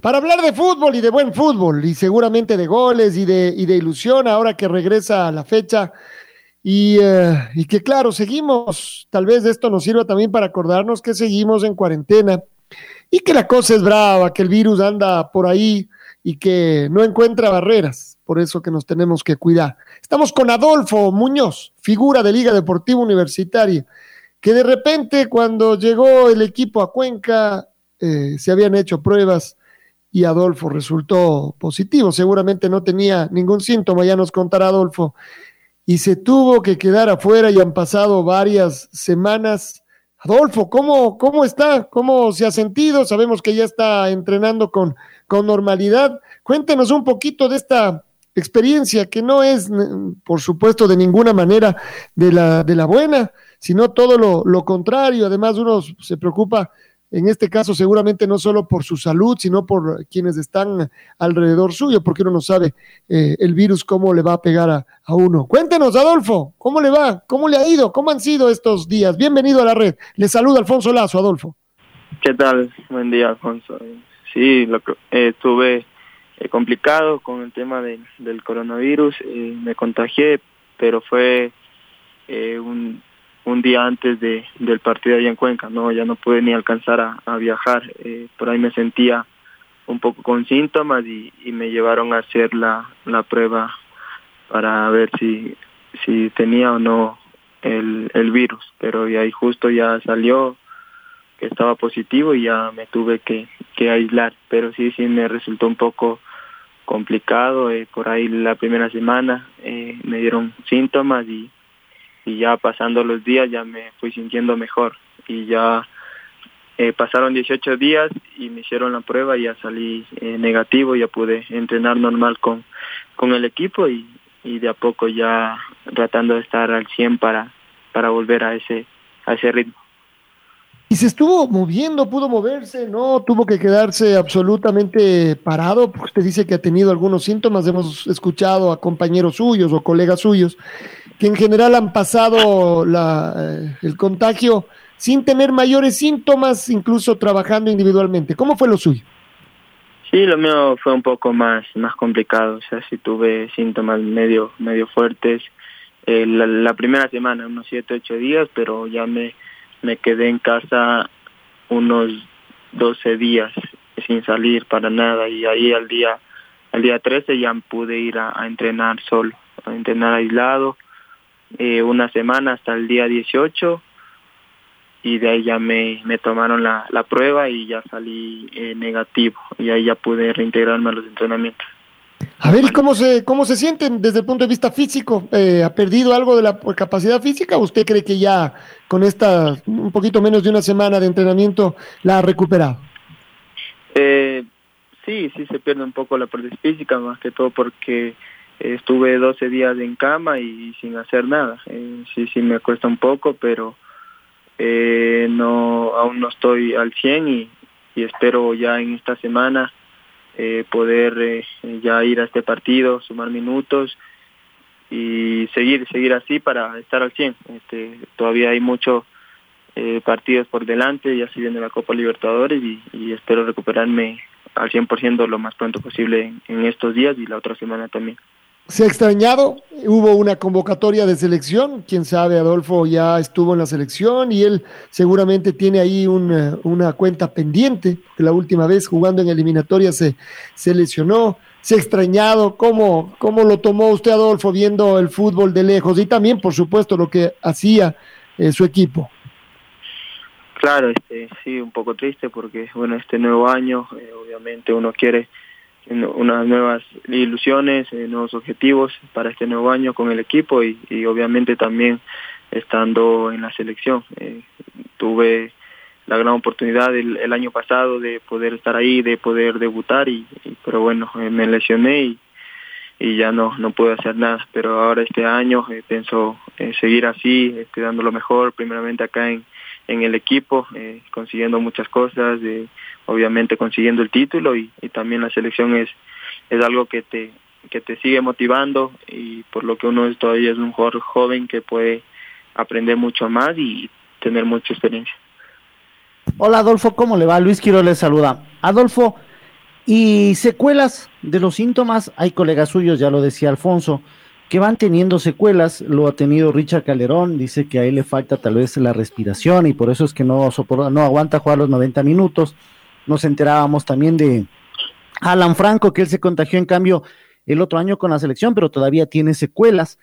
para hablar de fútbol y de buen fútbol y seguramente de goles y de, y de ilusión ahora que regresa a la fecha. Y, eh, y que claro, seguimos, tal vez esto nos sirva también para acordarnos que seguimos en cuarentena y que la cosa es brava, que el virus anda por ahí y que no encuentra barreras, por eso que nos tenemos que cuidar. Estamos con Adolfo Muñoz, figura de Liga Deportiva Universitaria, que de repente cuando llegó el equipo a Cuenca eh, se habían hecho pruebas y Adolfo resultó positivo, seguramente no tenía ningún síntoma, ya nos contará Adolfo, y se tuvo que quedar afuera y han pasado varias semanas. Adolfo, ¿cómo, cómo está? ¿Cómo se ha sentido? Sabemos que ya está entrenando con, con normalidad. Cuéntenos un poquito de esta experiencia que no es, por supuesto, de ninguna manera de la, de la buena, sino todo lo, lo contrario. Además, uno se preocupa en este caso seguramente no solo por su salud, sino por quienes están alrededor suyo, porque uno no sabe eh, el virus cómo le va a pegar a, uno. Cuéntenos, Adolfo, ¿cómo le va? ¿Cómo le ha ido? ¿Cómo han sido estos días? Bienvenido a la red. Le saluda Alfonso Lazo, Adolfo. ¿Qué tal? Buen día, Alfonso. Sí, lo que, eh, estuve eh, complicado con el tema del coronavirus, me contagié, pero fue un un día antes de, del partido allá en Cuenca, no, ya no pude ni alcanzar a, viajar, eh, por ahí me sentía un poco con síntomas y, me llevaron a hacer la, la prueba para ver si, si tenía o no el, el virus, pero y ahí justo ya salió que estaba positivo y ya me tuve que, que aislar, pero sí, sí me resultó un poco complicado, eh, por ahí la primera semana eh, me dieron síntomas y y ya pasando los días ya me fui sintiendo mejor y ya eh, pasaron 18 días y me hicieron la prueba y ya salí eh, negativo, ya pude entrenar normal con, con el equipo y, y de a poco ya tratando de estar al 100 para, para volver a ese, a ese ritmo. Y se estuvo moviendo, pudo moverse, no tuvo que quedarse absolutamente parado, porque usted dice que ha tenido algunos síntomas, hemos escuchado a compañeros suyos o colegas suyos que en general han pasado la, eh, el contagio sin tener mayores síntomas, incluso trabajando individualmente. ¿Cómo fue lo suyo? Sí, lo mío fue un poco más más complicado, o sea, sí tuve síntomas medio medio fuertes eh, la, primera semana, unos siete, ocho días, pero ya me, me quedé en casa unos 12 días sin salir para nada y ahí al día al día 13 ya pude ir a entrenar solo, a entrenar aislado eh, una semana hasta el día 18 y de ahí ya me, me tomaron la, la prueba y ya salí eh, negativo y ahí ya pude reintegrarme a los entrenamientos. A ver, ¿y cómo se, cómo se sienten desde el punto de vista físico? Eh, ¿Ha perdido algo de la capacidad física o usted cree que ya con esta un poquito menos de una semana de entrenamiento la ha recuperado? Eh, sí, sí se pierde un poco la parte física, más que todo porque estuve 12 días en cama y, sin hacer nada. Eh, sí, sí me cuesta un poco, pero eh, no aún no estoy al 100 y, y espero ya en esta semana eh, poder eh, ya ir a este partido, sumar minutos y seguir seguir así para estar al 100. Este, todavía hay muchos eh, partidos por delante, ya se viene la Copa Libertadores y, espero recuperarme al 100% lo más pronto posible en estos días y la otra semana también se ha extrañado, hubo una convocatoria de selección, quién sabe, Adolfo ya estuvo en la selección y él seguramente tiene ahí una, una cuenta pendiente, que la última vez jugando en eliminatoria se, se lesionó, se ha extrañado, ¿cómo, ¿cómo lo tomó usted, Adolfo, viendo el fútbol de lejos y también, por supuesto, lo que hacía eh, su equipo? Claro, este, sí, un poco triste porque, bueno, este nuevo año, eh, obviamente uno quiere unas nuevas ilusiones, eh, nuevos objetivos para este nuevo año con el equipo y, obviamente también estando en la selección. Eh, tuve la gran oportunidad el, año pasado de poder estar ahí, de poder debutar, y, pero bueno, eh, me lesioné y, y ya no no pude hacer nada. Pero ahora este año pienso seguir así, estoy dando lo mejor, primeramente acá en, en el equipo, consiguiendo muchas cosas, de obviamente consiguiendo el título y, también la selección es, es algo que te, que te sigue motivando y por lo que uno es, todavía es un jugador joven que puede aprender mucho más y tener mucha experiencia. Hola Adolfo, ¿cómo le va? Luis Quiero le saluda. Adolfo, Y secuelas de los síntomas, hay colegas suyos, ya lo decía Alfonso, que van teniendo secuelas, lo ha tenido Richard Calderón, dice que a él le falta tal vez la respiración y por eso es que no soporta, no aguanta jugar los 90 minutos. Nos enterábamos también de Alan Franco, que él se contagió en cambio el otro año con la selección, pero todavía tiene secuelas.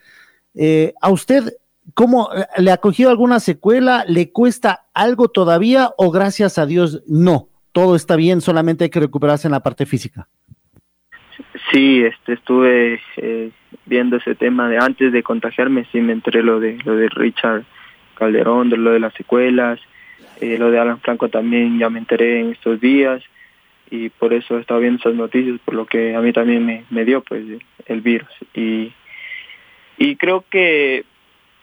Eh, ¿A usted cómo le ha cogido alguna secuela? ¿Le cuesta algo todavía o gracias a Dios no? Todo está bien, solamente hay que recuperarse en la parte física. Sí, este, estuve eh, viendo ese tema de antes de contagiarme, sí me enteré lo de lo de Richard Calderón, de lo de las secuelas, eh, lo de Alan Franco también ya me enteré en estos días y por eso he estado viendo esas noticias, por lo que a mí también me, dio pues el virus. Y y creo que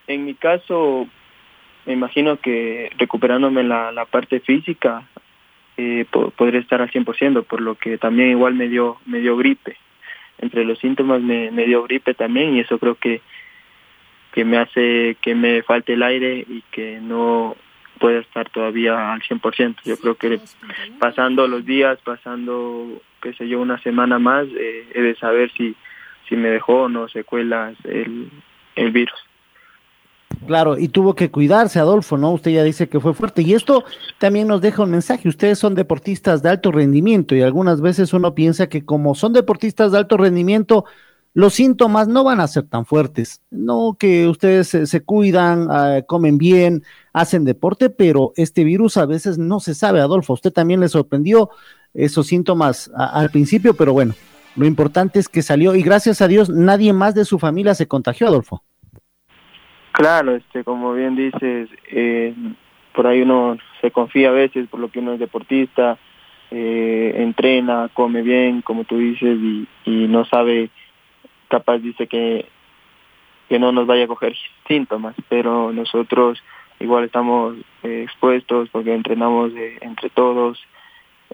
en mi caso me imagino que recuperándome la, la parte física eh, podré estar al 100%, por lo que también igual me dio me dio gripe. Entre los síntomas me, me dio gripe también y eso creo que que me hace que me falte el aire y que no pueda estar todavía al 100%. Yo creo que pasando los días, pasando, qué sé yo, una semana más, eh, he de saber si, si me dejó o no secuelas el, el virus. Claro, y tuvo que cuidarse, Adolfo, ¿no? Usted ya dice que fue fuerte. Y esto también nos deja un mensaje. Ustedes son deportistas de alto rendimiento y algunas veces uno piensa que como son deportistas de alto rendimiento, los síntomas no van a ser tan fuertes. No que ustedes se, cuidan, ah, comen bien, hacen deporte, pero este virus a veces no se sabe, Adolfo. usted también le sorprendió esos síntomas al principio, pero bueno, lo importante es que salió y gracias a Dios nadie más de su familia se contagió, Adolfo. Claro, este, como bien dices, eh, por ahí uno se confía a veces por lo que uno es deportista, eh, entrena, come bien, como tú dices, y no sabe, capaz dice que, que no nos vaya a coger síntomas, pero nosotros igual estamos eh, expuestos porque entrenamos entre todos.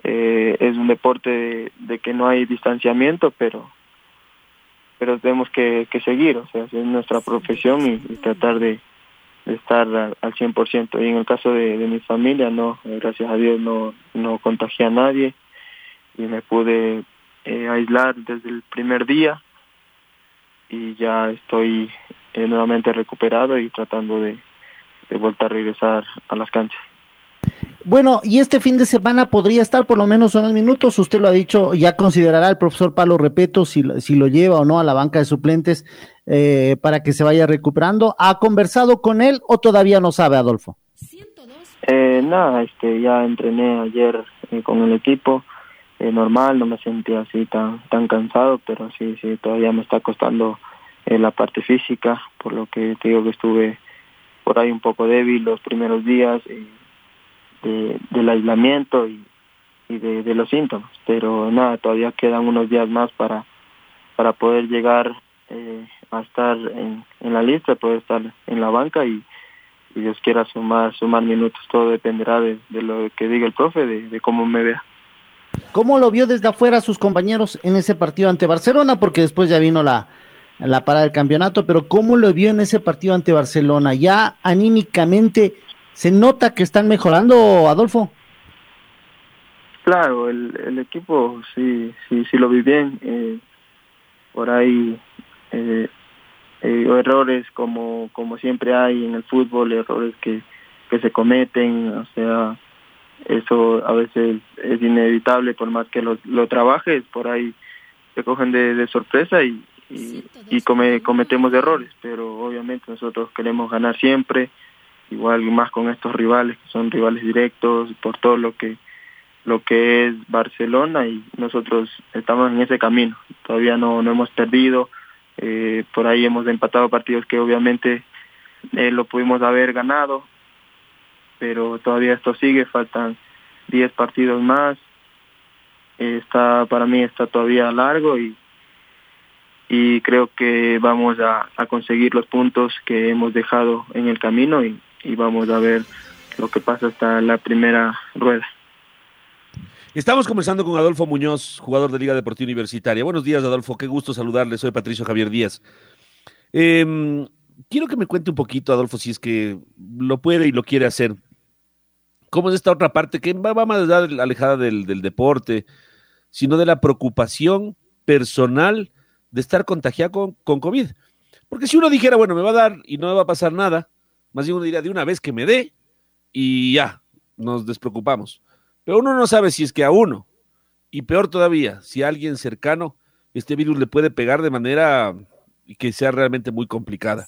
es un deporte de, que no hay distanciamiento, pero pero tenemos que, seguir, o sea, es nuestra profesión y, tratar de, estar al, 100%. Y en el caso de, mi familia, no, gracias a Dios no, no contagié a nadie y me pude eh, aislar desde el primer día y ya estoy eh, nuevamente recuperado y tratando de, de vuelta a regresar a las canchas. Bueno, y este fin de semana podría estar por lo menos unos minutos, usted lo ha dicho, ya considerará el profesor Pablo Repeto si, si lo lleva o no a la banca de suplentes eh, para que se vaya recuperando. ¿Ha conversado con él o todavía no sabe, Adolfo? Eh, nada, este, ya entrené ayer eh, con el equipo, eh, normal, no me sentía así tan, tan cansado, pero sí, sí, todavía me está costando la parte física, por lo que digo que estuve por ahí un poco débil los primeros días y del aislamiento y, de, los síntomas. Pero nada, todavía quedan unos días más para, para poder llegar eh, a estar en, la lista, poder estar en la banca y, Dios quiera sumar, sumar minutos. Todo dependerá de, lo que diga el profe, de, cómo me vea. ¿Cómo lo vio desde afuera sus compañeros en ese partido ante Barcelona? Porque después ya vino la, la parada del campeonato, pero ¿cómo lo vio en ese partido ante Barcelona? ¿Ya anímicamente ¿Se nota que están mejorando, Adolfo? Claro, el, el equipo sí, sí, sí lo vi bien. Eh, por ahí eh, eh, errores como, como siempre hay en el fútbol, errores que, que se cometen, o sea, eso a veces es inevitable, por más que lo, lo trabajes, por ahí se cogen de, de sorpresa y, y, y come, cometemos errores, pero obviamente nosotros queremos ganar siempre, igual más con estos rivales que son rivales directos por todo lo que lo que es Barcelona y nosotros estamos en ese camino. Todavía no no hemos perdido eh, por ahí hemos empatado partidos que obviamente eh, lo pudimos haber ganado pero todavía esto sigue faltan 10 partidos más está para mí está todavía largo y y creo que vamos a, a conseguir los puntos que hemos dejado en el camino y, y vamos a ver lo que pasa hasta la primera rueda. Estamos conversando con Adolfo Muñoz, jugador de Liga Deportiva Universitaria. Buenos días, Adolfo. Qué gusto saludarle. Soy Patricio Javier Díaz. Em, quiero que me cuente un poquito, Adolfo, si es que lo puede y lo quiere hacer. ¿Cómo es esta otra parte que va, más alejada del, deporte? sino de la preocupación personal de estar contagiado con, con COVID. Porque si uno dijera, bueno, me va a dar y no me va a pasar nada, más bien uno diría de una vez que me dé y ya, nos despreocupamos. Pero uno no sabe si es que a uno, y peor todavía, si a alguien cercano, este virus le puede pegar de manera que sea realmente muy complicada.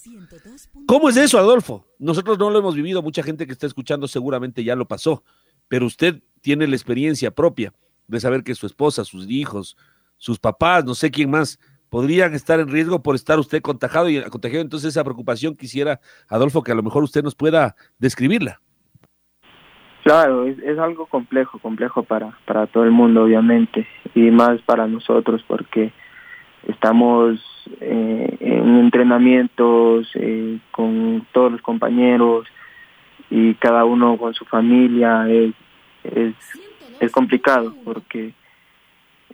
¿Cómo es eso, Adolfo? Nosotros no lo hemos vivido, mucha gente que está escuchando seguramente ya lo pasó, pero usted tiene la experiencia propia de saber que su esposa, sus hijos, sus papás, no sé quién más, podrían estar en riesgo por estar usted contagiado y contagiado. Entonces esa preocupación quisiera, Adolfo, que a lo mejor usted nos pueda describirla. Claro, es, es algo complejo, complejo para, para todo el mundo, obviamente, y más para nosotros porque estamos eh, en entrenamientos eh, con todos los compañeros y cada uno con su familia. Es, es, complicado porque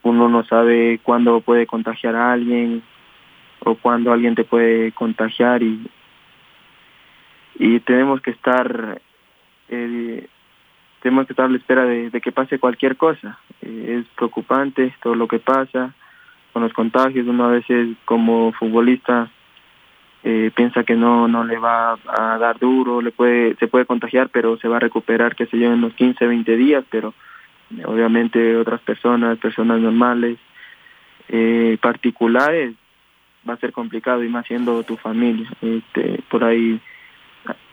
uno no sabe cuándo puede contagiar a alguien o cuándo alguien te puede contagiar y, y tenemos que estar eh, tenemos que estar a la espera de, que pase cualquier cosa. Es preocupante todo lo que pasa los contagios. Uno a veces como futbolista eh, piensa que no no le va a dar duro, le puede se puede contagiar, pero se va a recuperar, que se lleven unos 15, 20 días, pero obviamente otras personas, personas normales, eh, particulares, va a ser complicado y más siendo tu familia. Este, por ahí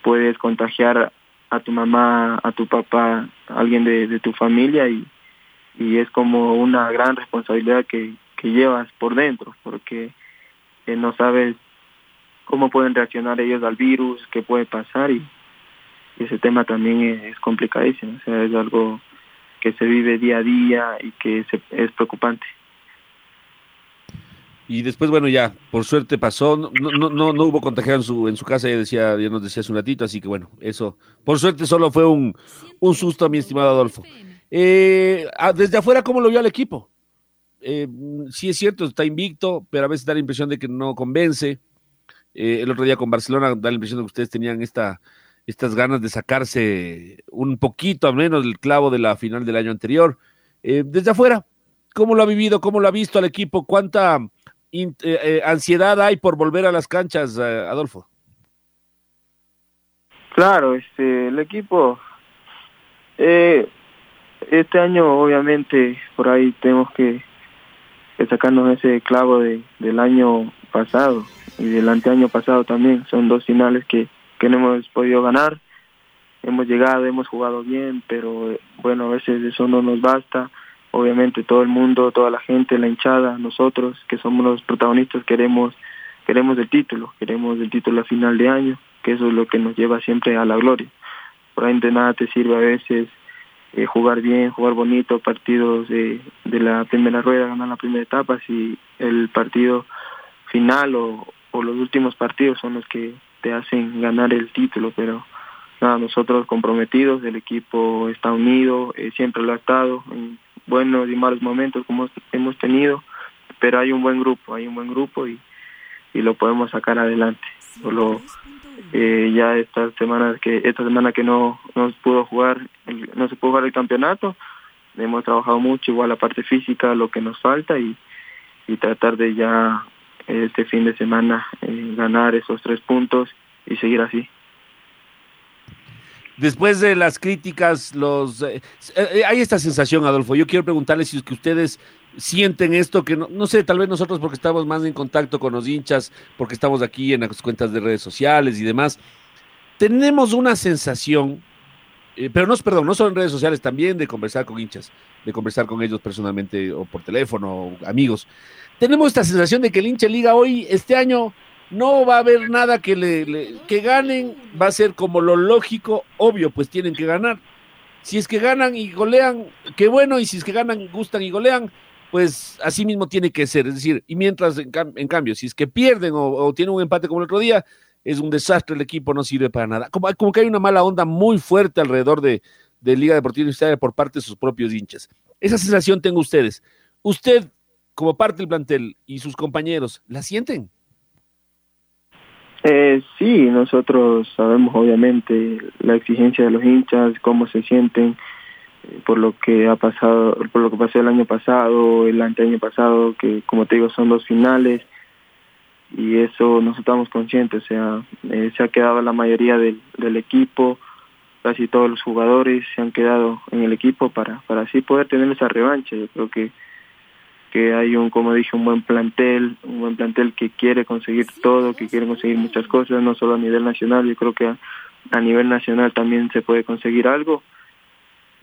puedes contagiar a tu mamá, a tu papá, a alguien de, de tu familia y, y es como una gran responsabilidad que, que llevas por dentro porque eh, no sabes cómo pueden reaccionar ellos al virus, qué puede pasar y, ese tema también es, complicadísimo, o sea, es algo que se vive día a día y que se, es preocupante. Y después, bueno, ya, por suerte pasó, no, no, no, no hubo contagiado en su, en su casa, ya, decía, ya nos decía hace un ratito, así que bueno, eso, por suerte solo fue un, un susto, mi estimado Adolfo. Eh, ah, desde afuera, ¿cómo lo vio al equipo? Eh, sí es cierto, está invicto, pero a veces da la impresión de que no convence. Eh, el otro día con Barcelona da la impresión de que ustedes tenían esta, estas ganas de sacarse un poquito al menos del clavo de la final del año anterior. Eh, desde afuera, ¿cómo lo ha vivido? ¿Cómo lo ha visto al equipo? ¿Cuánta eh, ansiedad hay por volver a las canchas, Adolfo? Claro, este, el equipo, este año obviamente por ahí tenemos que, sacarnos ese clavo de, del año pasado y del anteaño pasado también. Son dos finales que, que no hemos podido ganar. Hemos llegado, hemos jugado bien, pero bueno, a veces eso no nos basta obviamente todo el mundo, toda la gente, la hinchada, nosotros que somos los protagonistas queremos queremos el título, queremos el título a final de año, que eso es lo que nos lleva siempre a la gloria. Por ahí de nada te sirve a veces eh, jugar bien, jugar bonito, partidos de, de la primera rueda, ganar la primera etapa, si el partido final o, o los últimos partidos son los que te hacen ganar el título, pero nada, nosotros comprometidos, el equipo está unido, eh, siempre lo ha estado, buenos y malos momentos como hemos tenido, pero hay un buen grupo, hay un buen grupo y, y lo podemos sacar adelante. Solo eh, ya esta semana que esta semana que no no pudo jugar no se pudo jugar el campeonato, hemos trabajado mucho igual la parte física, lo que nos falta y, y tratar de ya este fin de semana eh, ganar esos tres puntos y seguir así después de las críticas, los eh, eh, hay esta sensación, Adolfo. Yo quiero preguntarles si es que ustedes sienten esto, que no, no, sé, tal vez nosotros porque estamos más en contacto con los hinchas, porque estamos aquí en las cuentas de redes sociales y demás, tenemos una sensación, eh, pero no, perdón, no solo en redes sociales, también de conversar con hinchas, de conversar con ellos personalmente o por teléfono, o amigos. Tenemos esta sensación de que el hincha liga hoy, este año, no va a haber nada que le, que ganen, va a ser como lo lógico, obvio, pues tienen que ganar. Si es que ganan y golean, qué bueno, y si es que ganan, gustan y golean, pues así mismo tiene que ser. Es decir, y mientras, en, cambio, si es que pierden o, tienen un empate como el otro día, es un desastre, el equipo no sirve para nada. Como, como que hay una mala onda muy fuerte alrededor de, Liga Deportiva Universitaria por parte de sus propios hinchas. Esa sensación tengo ustedes. Usted, como parte del plantel y sus compañeros, ¿la sienten? Eh, sí, nosotros sabemos obviamente la exigencia de los hinchas, cómo se sienten, por lo que ha pasado, por lo que pasó el año pasado, el año pasado, que como te digo son dos finales y eso nos estamos conscientes, o sea, eh, se ha quedado la mayoría del equipo, casi todos los jugadores se han quedado en el equipo para, para así poder tener esa revancha. Yo creo que que hay un, como dije, un buen plantel, un buen plantel que quiere conseguir todo, que quiere conseguir muchas cosas, no solo a nivel nacional, yo creo que a, nivel nacional también se puede conseguir algo.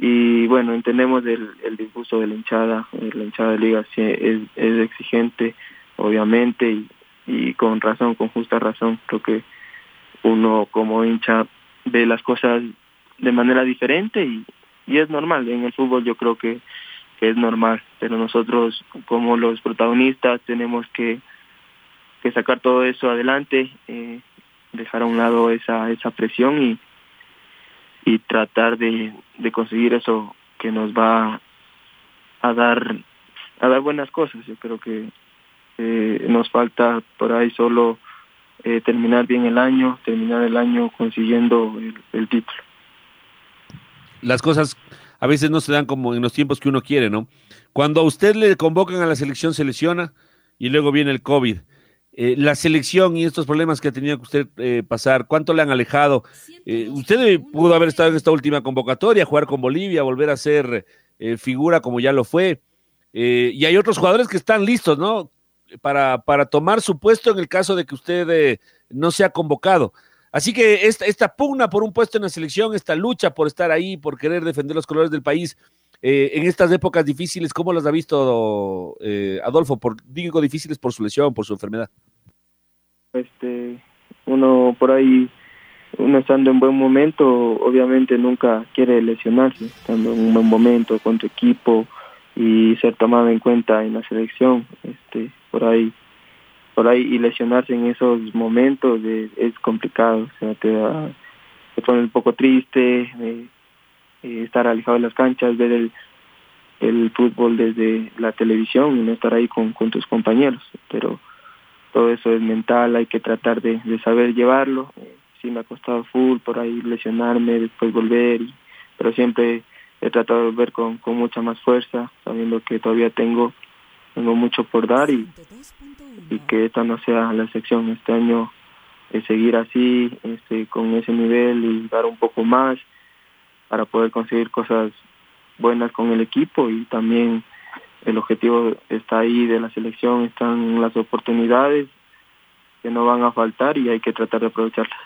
Y bueno, entendemos el, el disgusto de la hinchada, la hinchada de liga es, es exigente, obviamente, y, y con razón, con justa razón, creo que uno como hincha ve las cosas de manera diferente y, y es normal, en el fútbol yo creo que es normal, pero nosotros como los protagonistas tenemos que, que sacar todo eso adelante, eh, dejar a un lado esa, esa presión y, y tratar de, de conseguir eso que nos va a dar a dar buenas cosas. Yo creo que eh, nos falta por ahí solo eh, terminar bien el año, terminar el año consiguiendo el, el título. Las cosas a veces no se dan como en los tiempos que uno quiere, ¿no? Cuando a usted le convocan a la selección, se lesiona y luego viene el COVID. Eh, la selección y estos problemas que ha tenido que usted eh, pasar, ¿cuánto le han alejado? Eh, usted pudo haber estado en esta última convocatoria, jugar con Bolivia, volver a ser figura como ya lo fue. y hay otros jugadores que están listos, ¿no? Para, para tomar su puesto en el caso de que usted no sea convocado. Así que esta, esta, pugna por un puesto en la selección, esta lucha por estar ahí, por querer defender los colores del país, eh, en estas épocas difíciles, ¿cómo las ha visto eh, Adolfo? Por, digo difíciles por su lesión, por su enfermedad. Este, uno por ahí, uno estando en buen momento, obviamente nunca quiere lesionarse, estando en un buen momento con tu equipo y ser tomado en cuenta en la selección, este, por ahí por ahí y lesionarse en esos momentos es, complicado, o sea, te, te pone un poco triste, eh, eh, estar alejado de las canchas, ver el, fútbol desde la televisión y no estar ahí con, con tus compañeros, pero todo eso es mental, hay que tratar de, de saber llevarlo, eh, sí me ha costado full por ahí lesionarme, después volver, y, pero siempre he tratado de volver con, con mucha más fuerza, sabiendo que todavía tengo tengo mucho por dar y, que esta no sea la sección este año es seguir así este con ese nivel y dar un poco más para poder conseguir cosas buenas con el equipo y también el objetivo está ahí de la selección están las oportunidades que no van a faltar y hay que tratar de aprovecharlas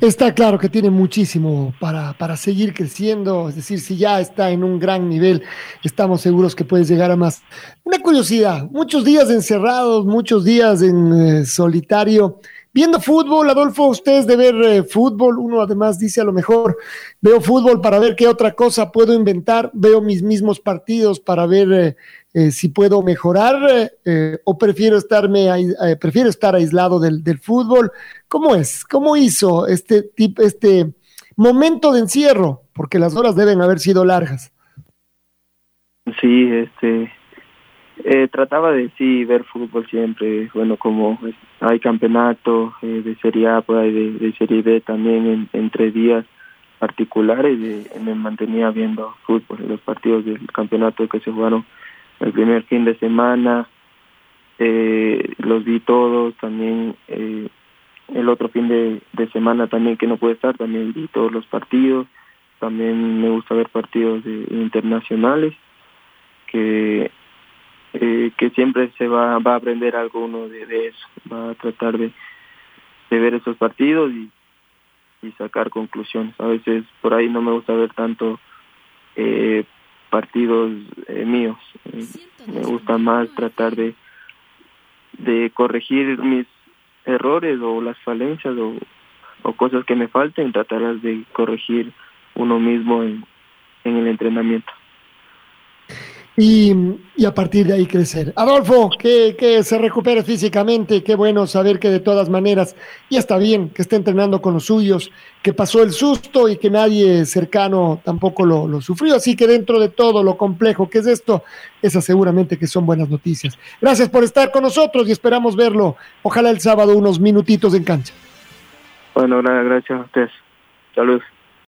Está claro que tiene muchísimo para, para, seguir creciendo, es decir, si ya está en un gran nivel, estamos seguros que puedes llegar a más. Una curiosidad, muchos días encerrados, muchos días en eh, solitario, viendo fútbol, Adolfo, ustedes de ver eh, fútbol, uno además dice a lo mejor, veo fútbol para ver qué otra cosa puedo inventar, veo mis mismos partidos para ver eh, eh, si puedo mejorar o prefiero estarme prefiero estar aislado del, del, fútbol. ¿Cómo es? ¿Cómo hizo este este momento de encierro? Porque las horas deben haber sido largas. Sí, este trataba de sí ver fútbol siempre, bueno, como hay campeonato de Serie A, pues de, de, Serie B también en, en tres días particulares, me mantenía viendo fútbol, los partidos del campeonato que se jugaron el primer fin de semana, eh, los vi todos, también eh, el otro fin de, de, semana también que no pude estar, también vi todos los partidos, también me gusta ver partidos internacionales, que eh, que siempre se va, va a aprender algo uno de, eso, va a tratar de, de ver esos partidos y, y sacar conclusiones. A veces por ahí no me gusta ver tanto eh, partidos eh, míos. me gusta más tratar de, de corregir mis errores o las falencias o, o cosas que me falten, tratar de corregir uno mismo en, en el entrenamiento y, y, a partir de ahí crecer. Adolfo, que, que, se recupere físicamente, qué bueno saber que de todas maneras ya está bien, que esté entrenando con los suyos, que pasó el susto y que nadie cercano tampoco lo, lo sufrió, así que dentro de todo lo complejo que es esto, esas seguramente que son buenas noticias. Gracias por estar con nosotros y esperamos verlo, ojalá el sábado unos minutitos en cancha. Bueno, gracias a ustedes. Saludos.